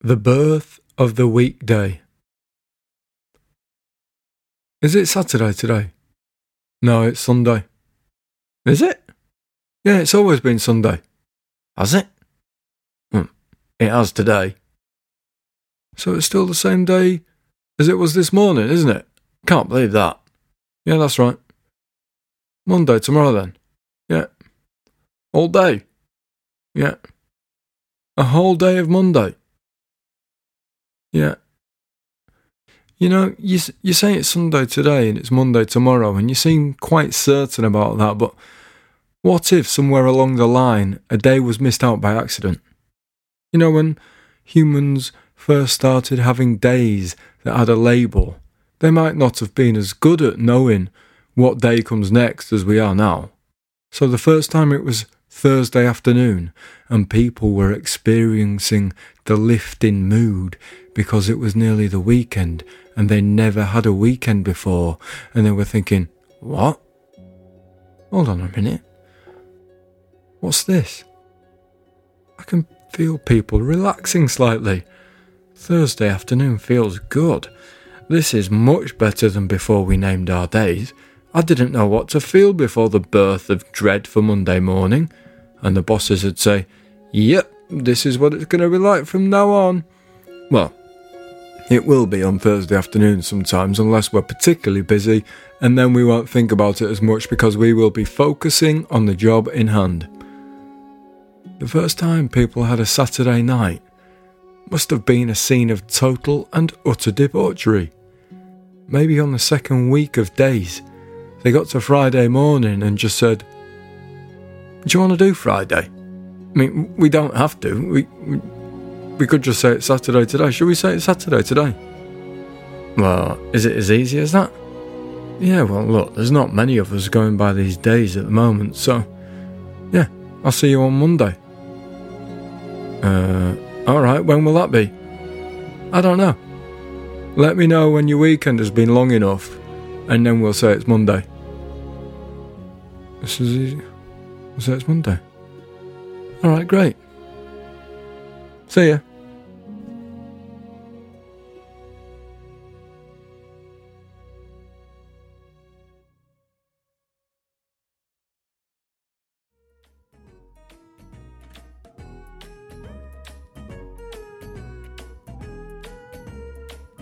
The birth of the weekday. Is it Saturday today? No, it's Sunday. Is it? Yeah, it's always been Sunday. Has it? Hmm. It has today. So it's still the same day as it was this morning, isn't it? Can't believe that. Yeah, that's right. Monday tomorrow then. Yeah. All day. Yeah. A whole day of Monday. Yeah. You know, you you say it's Sunday today and it's Monday tomorrow, and you seem quite certain about that. But what if somewhere along the line a day was missed out by accident? You know, when humans first started having days that had a label, they might not have been as good at knowing what day comes next as we are now. So the first time it was Thursday afternoon and people were experiencing the lift in mood because it was nearly the weekend and they never had a weekend before and they were thinking, What? Hold on a minute. What's this? I can feel people relaxing slightly. Thursday afternoon feels good. This is much better than before we named our days. I didn't know what to feel before the birth of dread for Monday morning. And the bosses would say, Yep, this is what it's going to be like from now on. Well, it will be on Thursday afternoon sometimes, unless we're particularly busy, and then we won't think about it as much because we will be focusing on the job in hand. The first time people had a Saturday night must have been a scene of total and utter debauchery. Maybe on the second week of days, they got to Friday morning and just said, Do you want to do Friday? I mean, we don't have to. We, we we could just say it's Saturday today. Should we say it's Saturday today? Well, is it as easy as that? Yeah, well, look, there's not many of us going by these days at the moment, so yeah, I'll see you on Monday. Uh, alright, when will that be? I don't know. Let me know when your weekend has been long enough, and then we'll say it's Monday. This is easy. We'll it's Monday. Alright, great. See ya.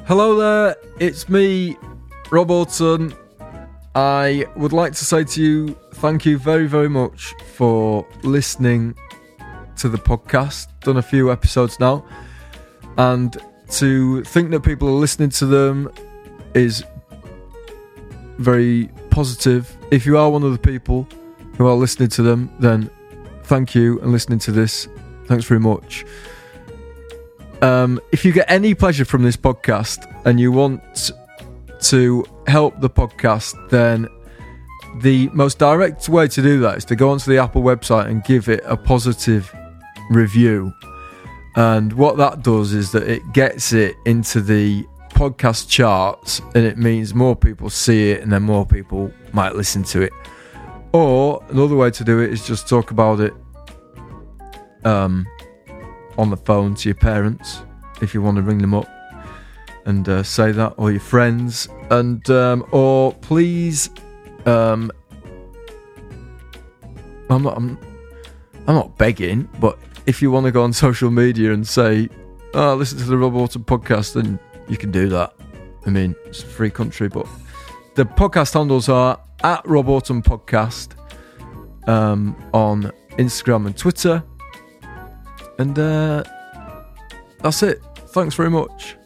Hello there, it's me, Rob Auton. I would like to say to you, thank you very, very much for listening to the podcast. Done a few episodes now, and to think that people are listening to them is very positive. If you are one of the people who are listening to them, then thank you and listening to this. Thanks very much. Um, if you get any pleasure from this podcast and you want to help the podcast, then the most direct way to do that is to go onto the Apple website and give it a positive review. And what that does is that it gets it into the podcast charts and it means more people see it and then more people might listen to it. Or another way to do it is just talk about it um, on the phone to your parents if you want to ring them up and uh, say that, or your friends, and um, or please, um, I'm not, I'm, I'm not begging, but if you want to go on social media and say, "Oh, listen to the Rob Auton podcast," then you can do that. I mean, it's a free country, but the podcast handles are at Rob Auton Podcast um, on Instagram and Twitter. And uh, that's it. Thanks very much.